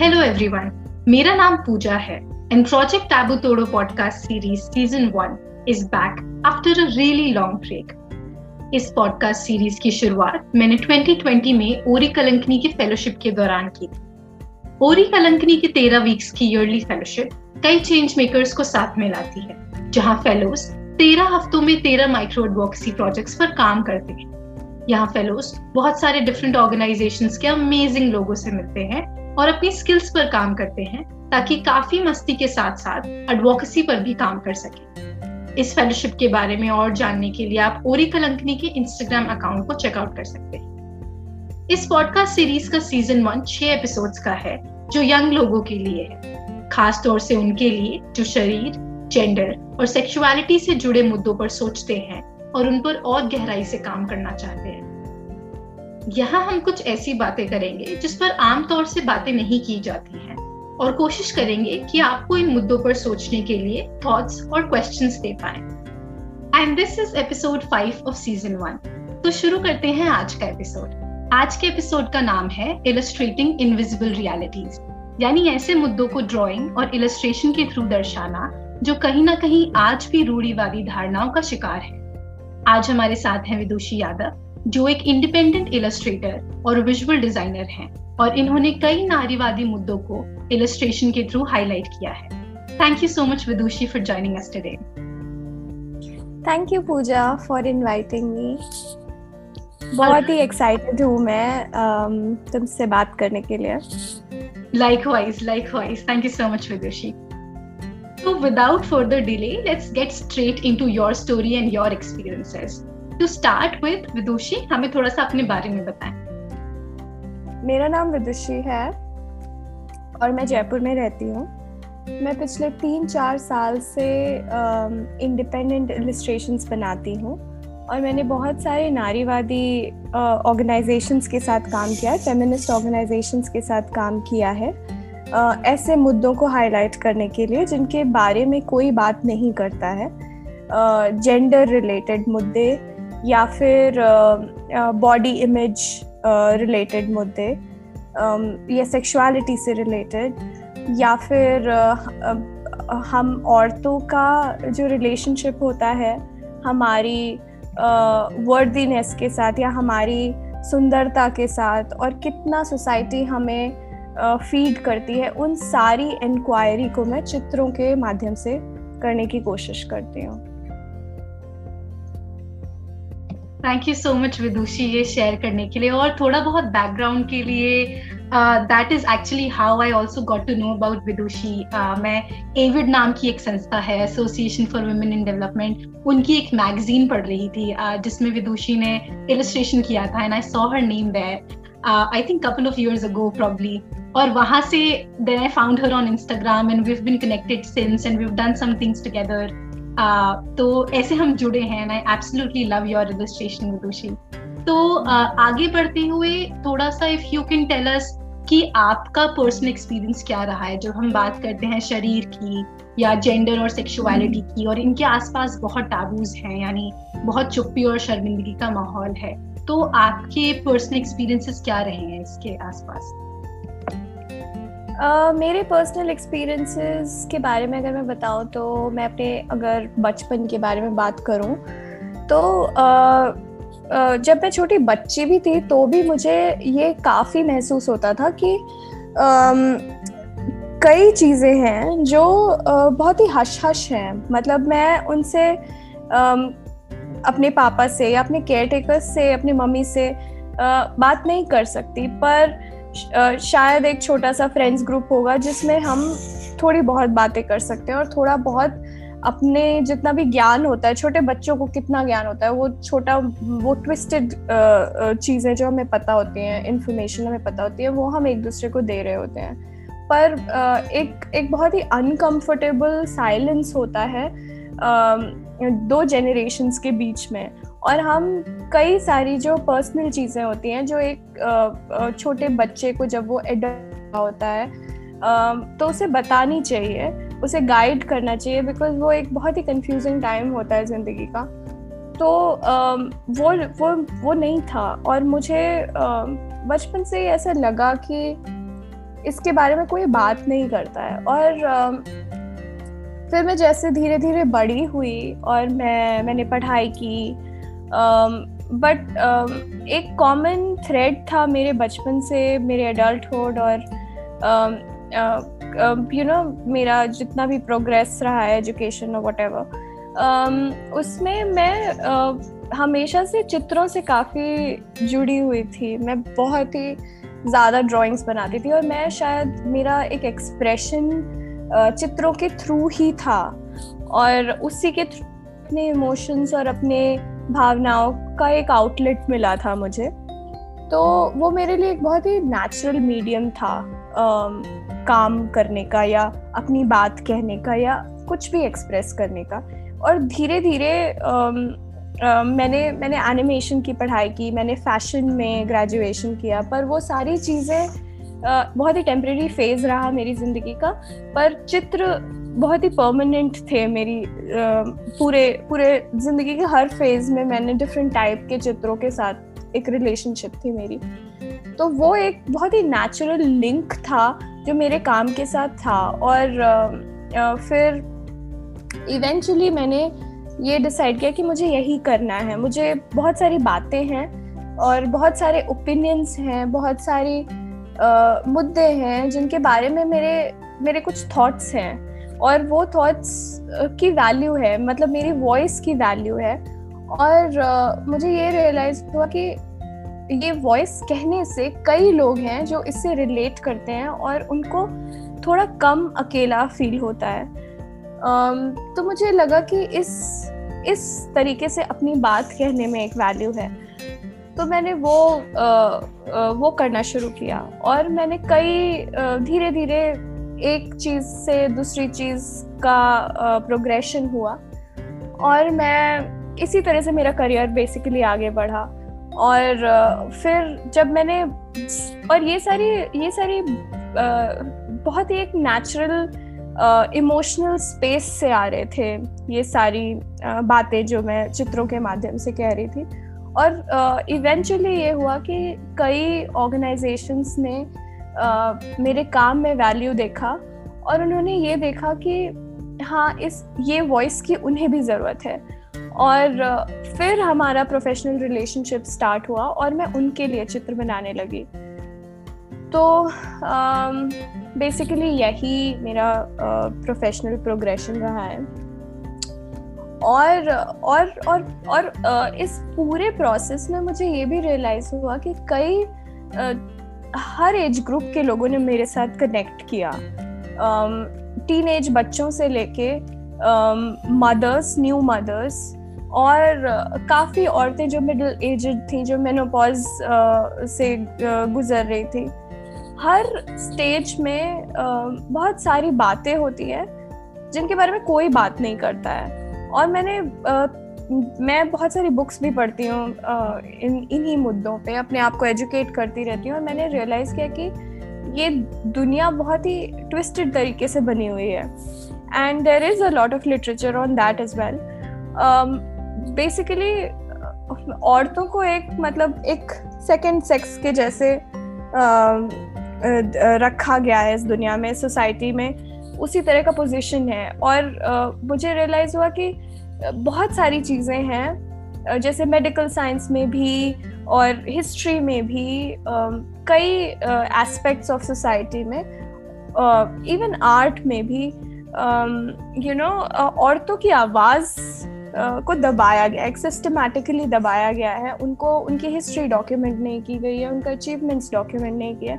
Hello everyone मेरा नाम पूजा है एंड प्रोजेक्ट टैबू तोड़ो podcast series season one is back after a really long break इस podcast series की शुरुआत मैंने 2020 में ओरी कलंकनी की फेलोशिप के दौरान की थी। ओरी कलंकनी की तेरह वीक्स की ईयरली फेलोशिप कई चेंज मेकर्स को साथ में लाती है, जहाँ फेलोज तेरह हफ्तों में तेरह माइक्रो एडवोक्सी प्रोजेक्ट्स पर काम करते हैं। यहाँ फेलोज बहुत सारे डिफरेंट ऑर्गेनाइजेशंस के अमेजिंग लोगों से मिलते हैं और अपनी स्किल्स पर काम करते हैं, ताकि काफ़ी मस्ती के साथ साथ एडवोकेसी पर भी काम कर सके। इस फेलोशिप के बारे में और जानने के लिए आप ओरी कलंकनी के इंस्टाग्राम अकाउंट को चेकआउट कर सकते हैं। इस पॉडकास्ट सीरीज़ का सीज़न वन छह एपिसोड्स का है, जो यंग लोगों के लिए है। खास तौर से उनके लिए जो शरीर जेंडर और सेक्सुअलिटी से जुड़े मुद्दों पर सोचते हैं और उन पर और गहराई से काम करना चाहते हैं। यहाँ हम कुछ ऐसी बातें करेंगे जिस पर आमतौर से बातें नहीं की जाती हैं और कोशिश करेंगे कि आपको इन मुद्दों पर सोचने के लिए थॉट्स और क्वेश्चंस दे पाए। And this is episode five of season one तो शुरू करते हैं आज का एपिसोड आज के एपिसोड का नाम है इलस्ट्रेटिंग इनविजिबल रियलिटीज यानी ऐसे मुद्दों को ड्राइंग और इलस्ट्रेशन के थ्रू दर्शाना, जो कहीं ना कहीं आज भी रूढ़ीवादी धारणाओं का शिकार है। आज हमारे साथ हैं विदुषी यादव। जो एक इंडिपेंडेंट इलस्ट्रेटर और विजुअल डिज़ाइनर हैं और इन्होंने कई नारीवादी मुद्दों को इलस्ट्रेशन के थ्रू हाईलाइट किया है। Thank you so much Vidushi for joining us today thank you Pooja for inviting me बहुत ही एक्साइटेड हूँ मैं um, तुमसे बात करने के लिए। Likewise likewise thank you so much Vidushi So without further delay, let's get straight into your story and your experiences. To start with Vidushi हमें थोड़ा सा अपने बारे में बताएँ। मेरा नाम विदुषी है और मैं जयपुर में रहती हूँ। मैं पिछले तीन चार साल से इंडिपेंडेंट इलस्ट्रेशन बनाती हूँ और मैंने बहुत सारे नारीवादी ऑर्गेनाइजेशंस के साथ काम किया है फेमिनिस्ट ऑर्गेनाइजेशंस के साथ काम किया है uh, ऐसे मुद्दों को हाईलाइट करने के लिए जिनके बारे में कोई बात नहीं करता है। जेंडर रिलेटेड मुद्दे या फिर बॉडी इमेज रिलेटेड मुद्दे या सेक्सुअलिटी से रिलेटेड या फिर हम औरतों का जो रिलेशनशिप होता है, हमारी वर्दीनेस के साथ या हमारी सुंदरता के साथ और कितना सोसाइटी हमें फ़ीड करती है, उन सारी इंक्वायरी को मैं चित्रों के माध्यम से करने की कोशिश करती हूँ। Thank you so much Vidushi ये शेयर करने के लिए। और थोड़ा बहुत बैकग्राउंड के लिए that is actually how I also got to know about Vidushi मैं एविड नाम की एक संस्था है association for women in development उनकी एक मैगजीन पढ़ रही थी uh, जिसमें विदुषी ने इलस्ट्रेशन किया था and I saw her name there I think couple of years ago probably और वहाँ से then I found her on Instagram and we have been connected since and we have done some things together तो ऐसे हम जुड़े हैं and I absolutely love your registration Vidushi तो आगे बढ़ते हुए थोड़ा सा if you can tell us कि आपका पर्सनल एक्सपीरियंस क्या रहा है? जब हम बात करते हैं शरीर की या जेंडर और सेक्सुअलिटी की, और इनके आसपास बहुत टाबूज हैं, यानी बहुत चुप्पी और शर्मिंदगी का माहौल है तो आपके पर्सनल एक्सपीरियंसेस क्या रहे हैं इसके आसपास? Uh, मेरे पर्सनल एक्सपीरियंसेस के बारे में अगर मैं बताऊँ तो मैं अपने अगर बचपन के बारे में बात करूँ तो uh, uh, जब मैं छोटी बच्ची भी थी तो भी मुझे ये काफ़ी महसूस होता था कि um, कई चीज़ें हैं जो uh, बहुत ही हश हश हैं। मतलब मैं उनसे अपने पापा से या अपने केयर टेकर से अपनी मम्मी से uh, बात नहीं कर सकती पर शायद एक छोटा सा फ्रेंड्स ग्रुप होगा जिसमें हम थोड़ी बहुत बातें कर सकते हैं और थोड़ा बहुत अपने जितना भी ज्ञान होता है, छोटे बच्चों को कितना ज्ञान होता है, वो छोटा, वो ट्विस्टेड चीज़ें जो हमें पता होती हैं इन्फॉर्मेशन हमें पता होती है, वो हम एक दूसरे को दे रहे होते हैं। पर एक एक बहुत ही अनकंफर्टेबल साइलेंस होता है दो जेनरेशन्स के बीच में। और हम कई सारी जो पर्सनल चीज़ें होती हैं, जो एक छोटे बच्चे को जब वो एडल्ट होता है तो उसे बतानी चाहिए, उसे गाइड करना चाहिए बिकॉज़ वो एक बहुत ही कंफ्यूजिंग टाइम होता है ज़िंदगी का। तो वो वो वो नहीं था और मुझे बचपन से ही ऐसा लगा कि इसके बारे में कोई बात नहीं करता है। और फिर मैं जैसे धीरे धीरे बड़ी हुई और मैं, मैंने पढ़ाई की बट एक कॉमन थ्रेड था मेरे बचपन से मेरे एडल्टहुड और यू नो मेरा जितना भी प्रोग्रेस रहा है एजुकेशन और वट एवर उसमें मैं uh, हमेशा से चित्रों से काफ़ी जुड़ी हुई थी। मैं बहुत ही ज़्यादा ड्राइंग्स बनाती थी और मैं शायद मेरा एक एक्सप्रेशन चित्रों के थ्रू ही था। और उसी के थ्रू अपने इमोशंस और अपने भावनाओं का एक आउटलेट मिला था मुझे। तो वो मेरे लिए एक बहुत ही नेचुरल मीडियम था आ, काम करने का या अपनी बात कहने का या कुछ भी एक्सप्रेस करने का। और धीरे धीरे मैंने मैंने एनिमेशन की पढ़ाई की मैंने फ़ैशन में ग्रेजुएशन किया पर वो सारी चीज़ें बहुत ही टेम्प्रेरी फ़ेज़ रहा मेरी ज़िंदगी का। पर चित्र बहुत ही परमानेंट थे मेरी पूरे पूरे ज़िंदगी के हर फ़ेज़ में मैंने डिफरेंट टाइप के चित्रों के साथ एक रिलेशनशिप थी मेरी। तो वो एक बहुत ही नेचुरल लिंक था जो मेरे काम के साथ था और फिर इवेंचुअली मैंने ये डिसाइड किया कि मुझे यही करना है। मुझे बहुत सारी बातें हैं और बहुत सारे ओपिनियंस हैं, बहुत सारी मुद्दे हैं जिनके बारे में मेरे मेरे कुछ थॉट्स हैं। और वो थॉट्स की वैल्यू है मतलब मेरी वॉइस की वैल्यू है। और uh, मुझे ये रियलाइज़ हुआ कि ये वॉइस कहने से कई लोग हैं जो इससे रिलेट करते हैं और उनको थोड़ा कम अकेला फील होता है। Um, तो मुझे लगा कि इस इस तरीके से अपनी बात कहने में एक वैल्यू है। तो मैंने वो आ, वो करना शुरू किया और मैंने कई धीरे धीरे एक चीज़ से दूसरी चीज़ का प्रोग्रेशन हुआ। और मैं इसी तरह से मेरा करियर बेसिकली आगे बढ़ा। और फिर जब मैंने और ये सारी ये सारी बहुत ही एक नेचुरल इमोशनल स्पेस से आ रहे थे ये सारी बातें जो मैं चित्रों के माध्यम से कह रही थी। और इवेंचुअली ये हुआ कि कई ऑर्गेनाइजेशंस ने मेरे काम में वैल्यू देखा और उन्होंने ये देखा कि हाँ इस, ये वॉइस की उन्हें भी ज़रूरत है। और फिर हमारा प्रोफेशनल रिलेशनशिप स्टार्ट हुआ और मैं उनके लिए चित्र बनाने लगी। तो बेसिकली यही मेरा प्रोफेशनल प्रोग्रेशन रहा है। और और और और इस पूरे प्रोसेस में मुझे ये भी रियलाइज़ हुआ कि कई हर एज ग्रुप के लोगों ने मेरे साथ कनेक्ट किया। टीन एज बच्चों से लेके मदर्स न्यू मदर्स और काफ़ी औरतें जो मिडिल एजड थी, जो मेनोपॉज से गुजर रही थी। हर स्टेज में बहुत सारी बातें होती हैं, जिनके बारे में कोई बात नहीं करता है। और मैंने मैं बहुत सारी बुक्स भी पढ़ती हूँ इन, इन्हीं मुद्दों पे, अपने आप को एजुकेट करती रहती हूँ और मैंने रियलाइज़ किया कि ये दुनिया बहुत ही ट्विस्टेड तरीके से बनी हुई है। And there is a lot of literature on that is well basically औरतों को एक मतलब एक सेकेंड सेक्स के जैसे रखा गया है इस दुनिया में सोसाइटी में। उसी तरह का पोजीशन है। और मुझे रियलाइज़ हुआ कि बहुत सारी चीज़ें हैं जैसे मेडिकल साइंस में भी और हिस्ट्री में भी uh, कई एस्पेक्ट्स ऑफ़ सोसाइटी में इवन uh, आर्ट में भी यू नो औरतों की आवाज़ को दबाया गया एक सिस्टमेटिकली दबाया गया है। उनको उनकी हिस्ट्री डॉक्यूमेंट नहीं की गई है उनका अचीवमेंट्स डॉक्यूमेंट नहीं किया।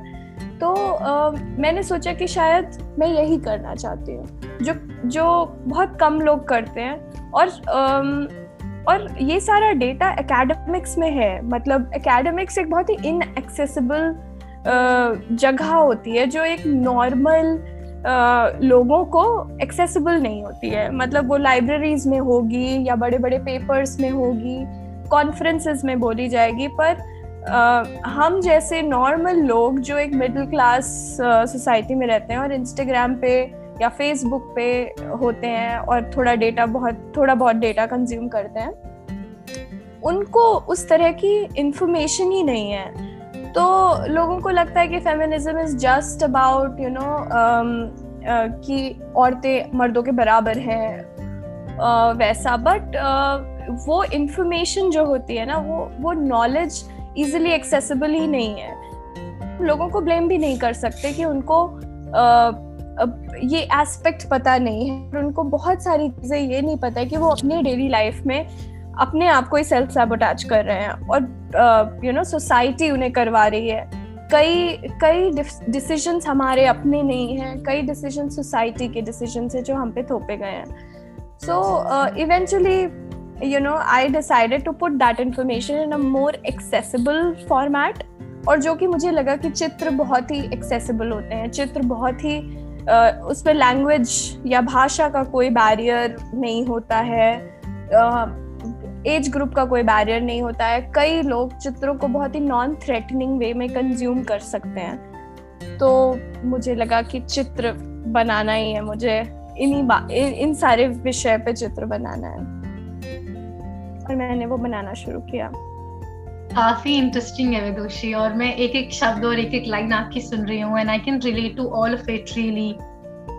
तो आ, मैंने सोचा कि शायद मैं यही करना चाहती हूँ जो जो बहुत कम लोग करते हैं। और और ये सारा डेटा एकेडमिक्स में है। मतलब एकेडमिक्स एक बहुत ही इनएक्सेसिबल जगह होती है जो एक नॉर्मल लोगों को एक्सेसिबल नहीं होती है। मतलब वो लाइब्रेरीज में होगी या बड़े बड़े पेपर्स में होगी कॉन्फ्रेंसेस में बोली जाएगी, पर हम जैसे नॉर्मल लोग जो एक मिडिल क्लास सोसाइटी में रहते हैं और इंस्टाग्राम पे या फेसबुक पे होते हैं और थोड़ा डेटा बहुत थोड़ा बहुत डेटा कंज्यूम करते हैं उनको उस तरह की इंफॉर्मेशन ही नहीं है। तो लोगों को लगता है कि feminism is just about you know कि औरतें मर्दों के बराबर हैं uh, वैसा। बट uh, वो इंफॉर्मेशन जो होती है ना वो वो नॉलेज इजीली एक्सेसिबल ही नहीं है। लोगों को ब्लेम भी नहीं कर सकते कि उनको uh, ये एस्पेक्ट पता नहीं है, और उनको बहुत सारी चीज़ें ये नहीं पता है कि वो अपने डेली लाइफ में अपने आप को ही सेल्फ सैबोटाच कर रहे हैं और यू नो सोसाइटी उन्हें करवा रही है। कई कई डिसीज़न हमारे अपने नहीं हैं, कई डिसीज़न सोसाइटी के डिसीज़न है जो हम पे थोपे गए हैं। So eventually you know I decided to put that information in a more accessible format और जो कि मुझे लगा कि चित्र बहुत ही एक्सेसिबल होते हैं, चित्र बहुत ही उसमें लैंग्वेज या भाषा का कोई बैरियर नहीं होता है। एज ग्रुप का कोई बैरियर नहीं होता है। कई लोग चित्रों को बहुत ही नॉन थ्रेटनिंग वे में कंज्यूम कर सकते हैं। तो मुझे लगा कि चित्र बनाना ही है। मुझे इन्हीं इन, इन सारे विषय पे चित्र बनाना है। और मैंने वो बनाना शुरू किया। काफ़ी इंटरेस्टिंग है विदुषी और मैं एक एक शब्द और एक एक लाइन आपकी सुन रही हूँ and I can relate to all of it really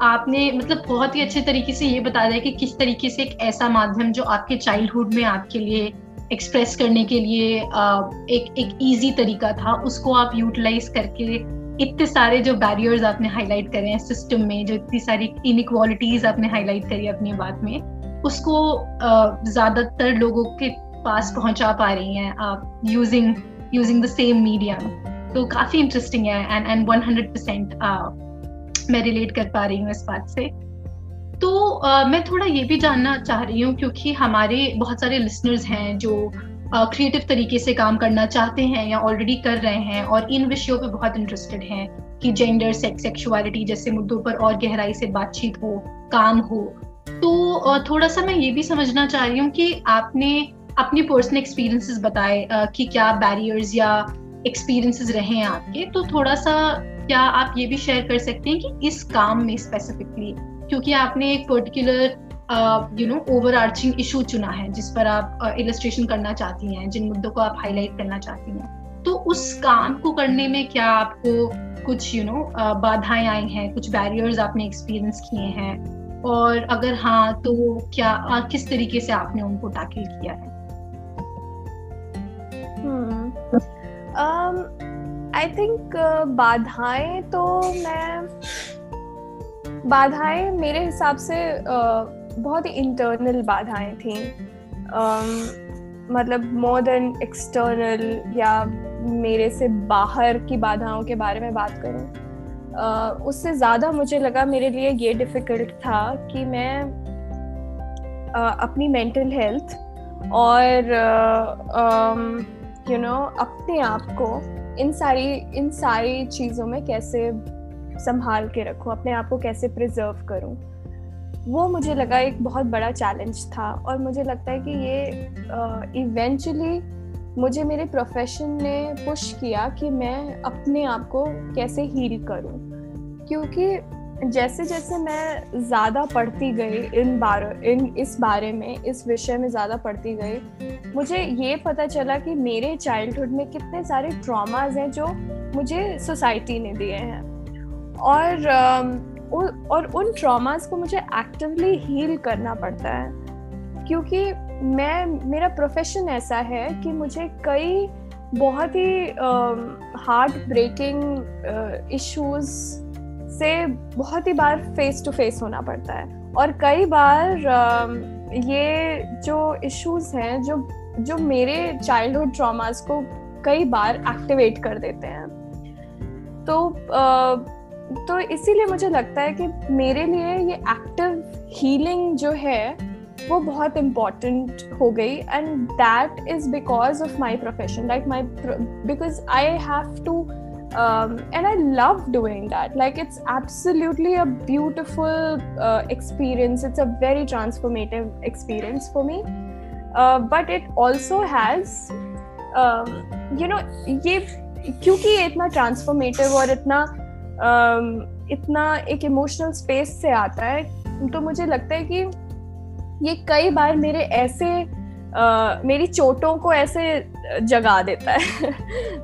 आपने मतलब बहुत ही अच्छे तरीके से ये बता दिया कि किस तरीके से एक ऐसा माध्यम जो आपके चाइल्डहुड में आपके लिए एक्सप्रेस करने के लिए एक एक इजी तरीका था, उसको आप यूटिलाइज करके इतने सारे जो बैरियर्स आपने हाईलाइट करे हैं सिस्टम में, जो इतनी सारी इनक्वालिटीज आपने हाईलाइट करी अपनी बात में, उसको ज़्यादातर लोगों के पास पहुँचा पा रही हैं आप using using the same medium तो काफ़ी इंटरेस्टिंग है एंड एंड 100 परसेंट मैं रिलेट कर पा रही हूँ इस बात से। तो uh, मैं थोड़ा ये भी जानना चाह रही हूँ क्योंकि हमारे बहुत सारे लिसनर्स हैं जो क्रिएटिव uh, तरीके से काम करना चाहते हैं या ऑलरेडी कर रहे हैं और इन विषयों पे बहुत इंटरेस्टेड हैं कि जेंडर सेक्स सेक्सुअलिटी जैसे मुद्दों पर और गहराई से बातचीत हो काम हो। तो uh, थोड़ा सा मैं ये भी समझना चाह रही हूँ कि आपने अपने पर्सनल एक्सपीरियंसेस बताए कि क्या बैरियर्स या एक्सपीरियंसेस रहे हैं आपके? तो थोड़ा सा क्या आप ये भी शेयर कर सकते हैं कि इस काम में स्पेसिफिकली क्योंकि आपने एक particular you know overarching issue चुना है जिस पर आप इलस्ट्रेशन uh, करना चाहती हैं जिन मुद्दों को आप हाईलाइट करना चाहती हैं। तो उस काम को करने में क्या आपको कुछ you you know know, uh, बाधाएँ आई हैं? कुछ बैरियर्स आपने एक्सपीरियंस किए हैं? और अगर हाँ तो क्या uh, किस तरीके से आपने उनको टैकल किया है? आई थिंक uh, बाधाएँ तो मैं बाधाएँ मेरे हिसाब से uh, बहुत ही इंटरनल बाधाएँ थी। Um, मतलब मोर देन एक्सटर्नल या मेरे से बाहर की बाधाओं के बारे में बात करूँ uh, उससे ज़्यादा मुझे लगा मेरे लिए ये डिफ़िकल्ट था कि मैं uh, अपनी मेंटल हेल्थ और uh, नो you know, अपने आप को इन सारी इन सारी चीज़ों में कैसे संभाल के रखूँ अपने आप को कैसे प्रिजर्व करूँ। वो मुझे लगा एक बहुत बड़ा चैलेंज था और मुझे लगता है कि ये इवेंचुअली uh, मुझे मेरे प्रोफेशन ने पुश किया कि मैं अपने आप को कैसे हील करूँ। क्योंकि जैसे जैसे मैं ज़्यादा पढ़ती गई इन बार, इन इस बारे में, इस विषय में ज़्यादा पढ़ती गई, मुझे ये पता चला कि मेरे चाइल्डहुड में कितने सारे ट्रॉमाज हैं जो मुझे सोसाइटी ने दिए हैं। और और उन ट्रॉमास को मुझे एक्टिवली हील करना पड़ता है। क्योंकि मैं, मेरा प्रोफेशन ऐसा है कि मुझे कई बहुत ही हार्ट ब्रेकिंग इश्यूज़ से बहुत ही बार फेस टू फेस होना पड़ता है। और कई बार ये जो इश्यूज़ हैं, जो जो मेरे चाइल्डहुड ट्रॉमास को कई बार एक्टिवेट कर देते हैं। तो तो इसीलिए मुझे लगता है कि मेरे लिए ये एक्टिव हीलिंग जो है, वो बहुत इंपॉर्टेंट हो गई। And that is because of my profession like my because I have to um, and I love doing that. Like it's absolutely a beautiful uh, experience. It's a very transformative experience for me. Uh, but it also has, um, you know, ये क्योंकि ये इतना transformative और इतना um, इतना एक emotional space से आता है तो मुझे लगता है कि ये कई बार मेरे ऐसे uh, मेरी चोटों को ऐसे जगा देता है।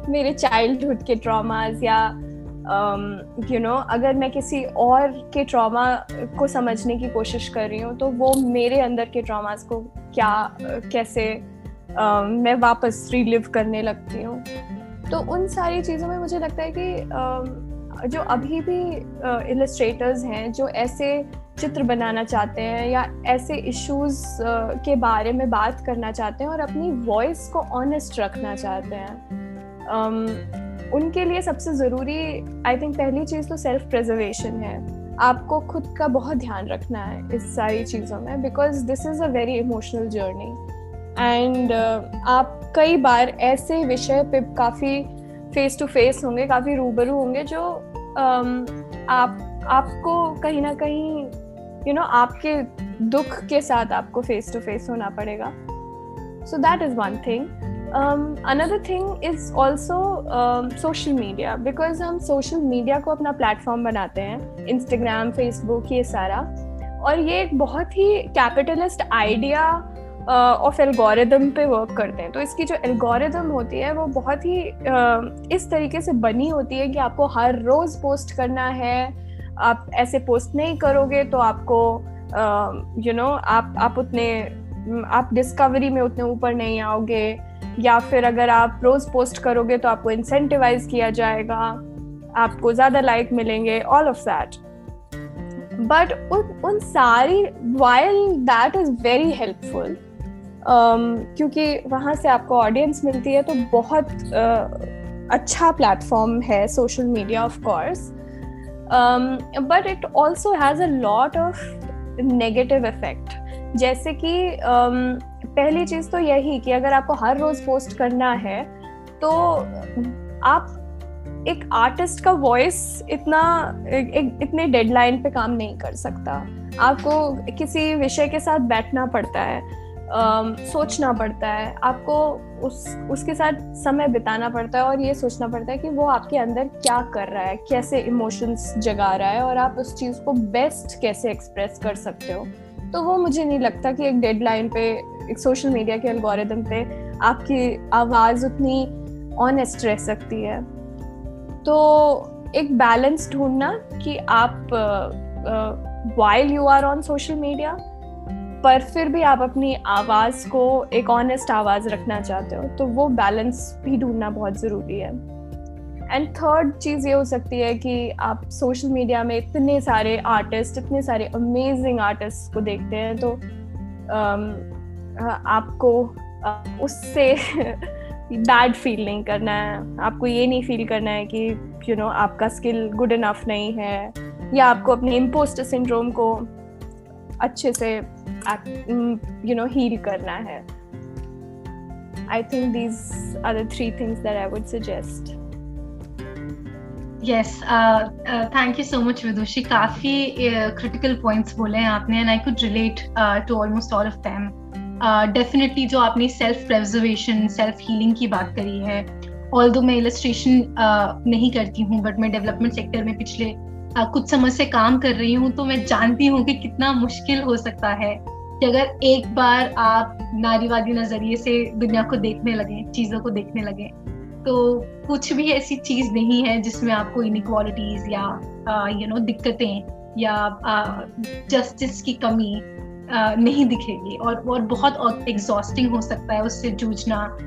मेरे चाइल्डहुड के ट्रॉमाज या you um, know you know, अगर मैं किसी और के ट्रॉमा को समझने की कोशिश कर रही हूँ तो वो मेरे अंदर के ट्रॉमास को क्या कैसे uh, मैं वापस रिलिव करने लगती हूँ। तो उन सारी चीज़ों में मुझे लगता है कि uh, जो अभी भी इलस्ट्रेटर्स हैं जो ऐसे चित्र बनाना चाहते हैं या ऐसे इश्यूज़ के बारे में बात करना चाहते हैं और अपनी वॉइस को ऑनेस्ट रखना चाहते हैं। um, उनके लिए सबसे ज़रूरी आई थिंक पहली चीज़ तो सेल्फ प्रिजर्वेशन है। आपको खुद का बहुत ध्यान रखना है इस सारी चीज़ों में because this is a very emotional journey and आप कई बार ऐसे विषय पे काफ़ी फेस टू फेस होंगे काफ़ी रूबरू होंगे जो आप आपको कहीं ना कहीं यू you नो know, आपके दुख के साथ आपको फेस टू फेस होना पड़ेगा so that is one thing another thing is also social media because हम सोशल मीडिया को अपना प्लेटफॉर्म बनाते हैं इंस्टाग्राम फेसबुक ये सारा। और ये एक बहुत ही कैपिटलिस्ट आइडिया ऑफ़ एल्गोरिदम पे वर्क करते हैं। तो इसकी जो एल्गोरिदम होती है वो बहुत ही uh, इस तरीके से बनी होती है कि आपको हर रोज पोस्ट करना है। आप ऐसे पोस्ट नहीं करोगे तो आपको you uh, know you know, आप आप उतने आप डिस्कवरी में उतने ऊपर नहीं आओगे। या फिर अगर आप रोज पोस्ट करोगे तो आपको इंसेंटिवाइज किया जाएगा। आपको ज़्यादा लाइक मिलेंगे ऑल ऑफ़ दैट बट उन उन सारी while that is very helpful क्योंकि वहाँ से आपको ऑडियंस मिलती है तो बहुत अच्छा प्लेटफॉर्म है social media of course but it also has a lot of negative effect जैसे कि um, पहली चीज़ तो यही कि अगर आपको हर रोज पोस्ट करना है तो आप एक आर्टिस्ट का वॉइस इतना एक, इतने डेडलाइन पे काम नहीं कर सकता। आपको किसी विषय के साथ बैठना पड़ता है। सोचना पड़ता है। आपको उस, उसके साथ समय बिताना पड़ता है और ये सोचना पड़ता है कि वो आपके अंदर क्या कर रहा है, कैसे इमोशंस जगा रहा है और आप उस चीज़ को बेस्ट कैसे एक्सप्रेस कर सकते हो। तो वो मुझे नहीं लगता कि एक डेडलाइन पे, एक सोशल मीडिया के एल्गोरिदम पे आपकी आवाज़ उतनी ऑनेस्ट रह सकती है। तो एक बैलेंस ढूंढना कि आप while you are on social media पर फिर भी आप अपनी आवाज़ को एक ऑनेस्ट आवाज़ रखना चाहते हो तो वो बैलेंस भी ढूंढना बहुत ज़रूरी है। एंड थर्ड चीज़ ये हो सकती है कि आप सोशल मीडिया में इतने सारे आर्टिस्ट इतने सारे अमेजिंग आर्टिस्ट को देखते हैं तो um, आपको उससे बैड फील नहीं करना है। आपको ये नहीं फील करना है कि यू you नो know, आपका स्किल गुड इनफ नहीं है या आपको अपने इम्पोस्टर सिंड्रोम को अच्छे से यू नो हील करना है। I think these are the three things that I would suggest yes thank you so much Vidushi काफ़ी क्रिटिकल पॉइंट्स बोले हैं आपने and I could relate to almost all of them definitely जो आपने self preservation self healing की बात करी है ऑल दो मैं इलस्ट्रेशन uh, नहीं करती हूँ बट मैं डेवलपमेंट सेक्टर में पिछले uh, कुछ समय से काम कर रही हूँ तो मैं जानती हूँ कि कितना मुश्किल हो सकता है कि अगर एक बार आप नारीवादी नज़रिए से दुनिया को देखने लगे चीज़ों को देखने लगे तो कुछ भी ऐसी चीज़ नहीं है जिसमें आपको इनक्वालिटीज या यू नो दिक्कतें या जस्टिस की कमी uh, नहीं दिखेगी। और और बहुत एग्जॉस्टिंग हो सकता है उससे जूझना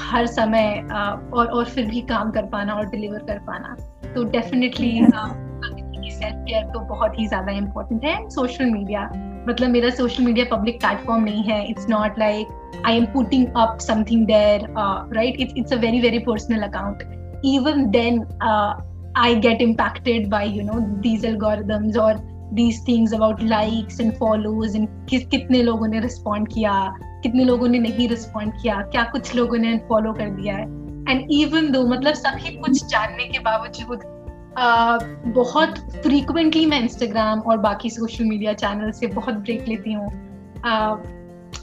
हर समय uh, और और फिर भी काम कर पाना और डिलीवर कर पाना। तो डेफिनेटली सेल्फ केयर तो बहुत ही ज़्यादा इम्पोर्टेंट है. सोशल मीडिया मतलब मेरा सोशल मीडिया पब्लिक प्लेटफॉर्म नहीं है. It's not like I am putting up something there right it's it's a very very personal account then uh, i get impacted by you know these algorithms or these things about likes and follows and किस कितने लोगों ने respond किया कितने लोगों ने नहीं respond किया क्या कुछ लोगों ने फॉलो कर दिया है. एंड इवन दो मतलब सभी कुछ जानने के बावजूद बहुत फ्रीक्वेंटली मैं इंस्टाग्राम और बाकी सोशल मीडिया चैनल से बहुत ब्रेक लेती हूँ।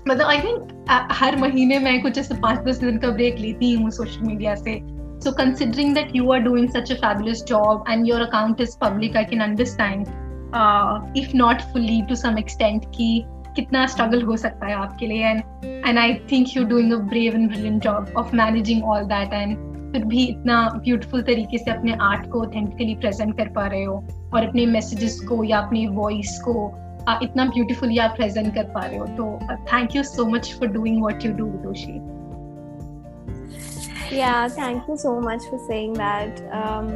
मतलब आई थिंक हर महीने मैं कुछ ऐसे पाँच दस दिन का ब्रेक लेती हूँ सोशल मीडिया से। So considering that you are doing such a fabulous job and your account is public, I can understand, uh, if not fully to some extent, कि कितना स्ट्रगल हो सकता है आपके लिए। And and I think you doing a brave and brilliant job of managing all that and फिर भी इतना ब्यूटीफुल तरीके से अपने आर्ट को ऑथेंटिकली प्रेजेंट कर पा रहे हो और अपने मैसेजेस को या अपनी वॉइस को इतना ब्यूटीफुली आप प्रेजेंट कर पा रहे हो। तो thank you so much for doing what you do yeah thank you so much for saying that. Um,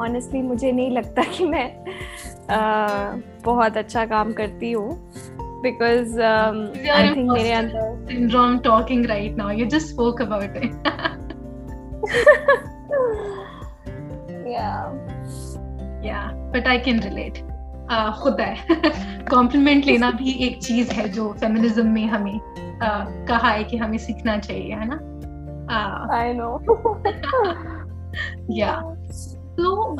honestly मुझे नहीं लगता कि मैं uh, बहुत अच्छा काम करती हूँ। Because um, I think मेरे अंदर syndrome talking right now. You just spoke about it. yeah. Yeah but i can relate. Uh, खुद है। कॉम्प्लीमेंट लेना भी एक चीज़ है जो फेमिनिज्म में हमें uh, कहा है कि हमें सीखना चाहिए है ना? आई नो या तो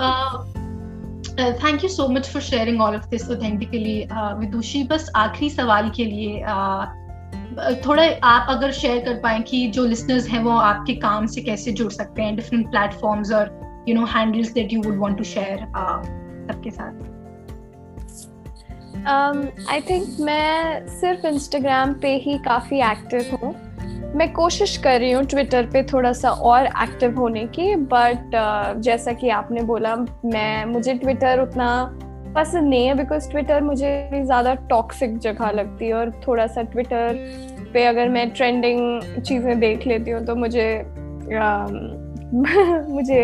thank you so much for sharing all of this authentically Vidushi बस आखिरी सवाल के लिए uh, थोड़ा आप अगर शेयर कर पाए कि जो लिसनर्स हैं वो आपके काम से कैसे जुड़ सकते हैं डिफरेंट प्लेटफॉर्म्स और you know handles that you would want to share सबके साथ। आई um, थिंक मैं सिर्फ़ इंस्टाग्राम पे ही काफ़ी एक्टिव हूँ। मैं कोशिश कर रही हूँ ट्विटर पे थोड़ा सा और एक्टिव होने की बट uh, जैसा कि आपने बोला मैं मुझे ट्विटर उतना पसंद नहीं है बिकॉज़ ट्विटर मुझे ज़्यादा टॉक्सिक जगह लगती है और थोड़ा सा ट्विटर पे अगर मैं ट्रेंडिंग चीज़ें देख लेती हूँ तो मुझे मुझे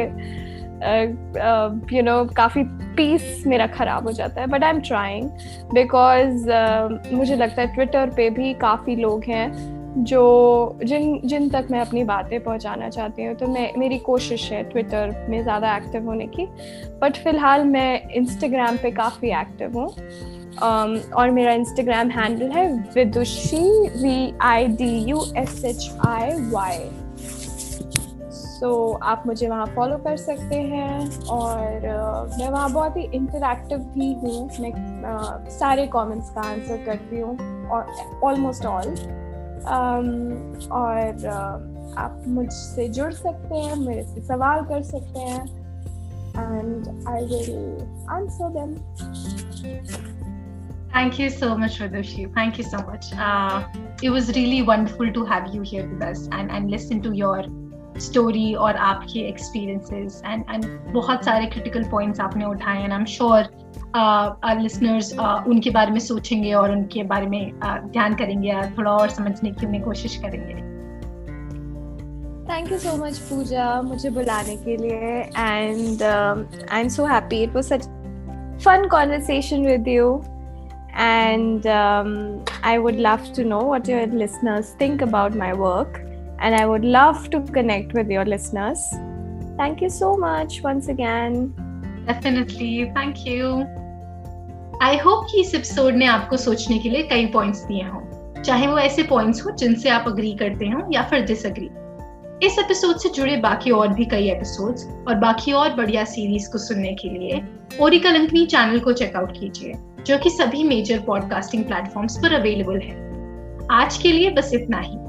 यू नो काफ़ी पीस मेरा ख़राब हो जाता है but I am trying because मुझे लगता है ट्विटर पे भी काफ़ी लोग हैं जो जिन जिन तक मैं अपनी बातें पहुंचाना चाहती हूँ तो मैं मेरी कोशिश है ट्विटर में ज़्यादा एक्टिव होने की। बट फ़िलहाल मैं इंस्टाग्राम पे काफ़ी एक्टिव हूँ। Um, और मेरा इंस्टाग्राम हैंडल है Vidushi V I D U S H I so सो आप मुझे वहाँ फॉलो कर सकते हैं और uh, मैं वहाँ बहुत ही इंटरेक्टिव भी हूँ। मैं uh, सारे कमेंट्स का आंसर करती हूँ और ऑलमोस्ट ऑल और uh, आप मुझसे जुड़ सकते हैं मेरे से सवाल कर सकते हैं and I will answer them Thank you so much, Radoshi. Thank you so much. Uh, it was really wonderful to have you here with us and, and listen to your story और आपके experiences and, and बहुत सारे critical points आपने उठाए and I'm sure our listeners उनके बारे में सोचेंगे और उनके बारे में ध्यान करेंगे या थोड़ा और समझने की कोशिश करेंगे। Thank you so much Pooja मुझे बुलाने के लिए। And I am so happy it was such fun conversation with you and I would love to know what your listeners think about my work and I would love to connect with your listeners thank you so much once again Definitely. Thank you. I hope कि इस episode ने आपको सोचने के लिए कई points दिए हों। चाहे वो ऐसे पॉइंट्स हो जिनसे आप अग्री करते हो या फिर डिसअग्री इस एपिसोड से जुड़े बाकी और भी कई एपिसोड्स और बाकी और बढ़िया सीरीज़ को सुनने के लिए ओरिकल अंकनी चैनल को चेकआउट कीजिए, जो कि सभी मेजर पॉडकास्टिंग प्लेटफॉर्म्स पर अवेलेबल है। आज के लिए बस इतना ही।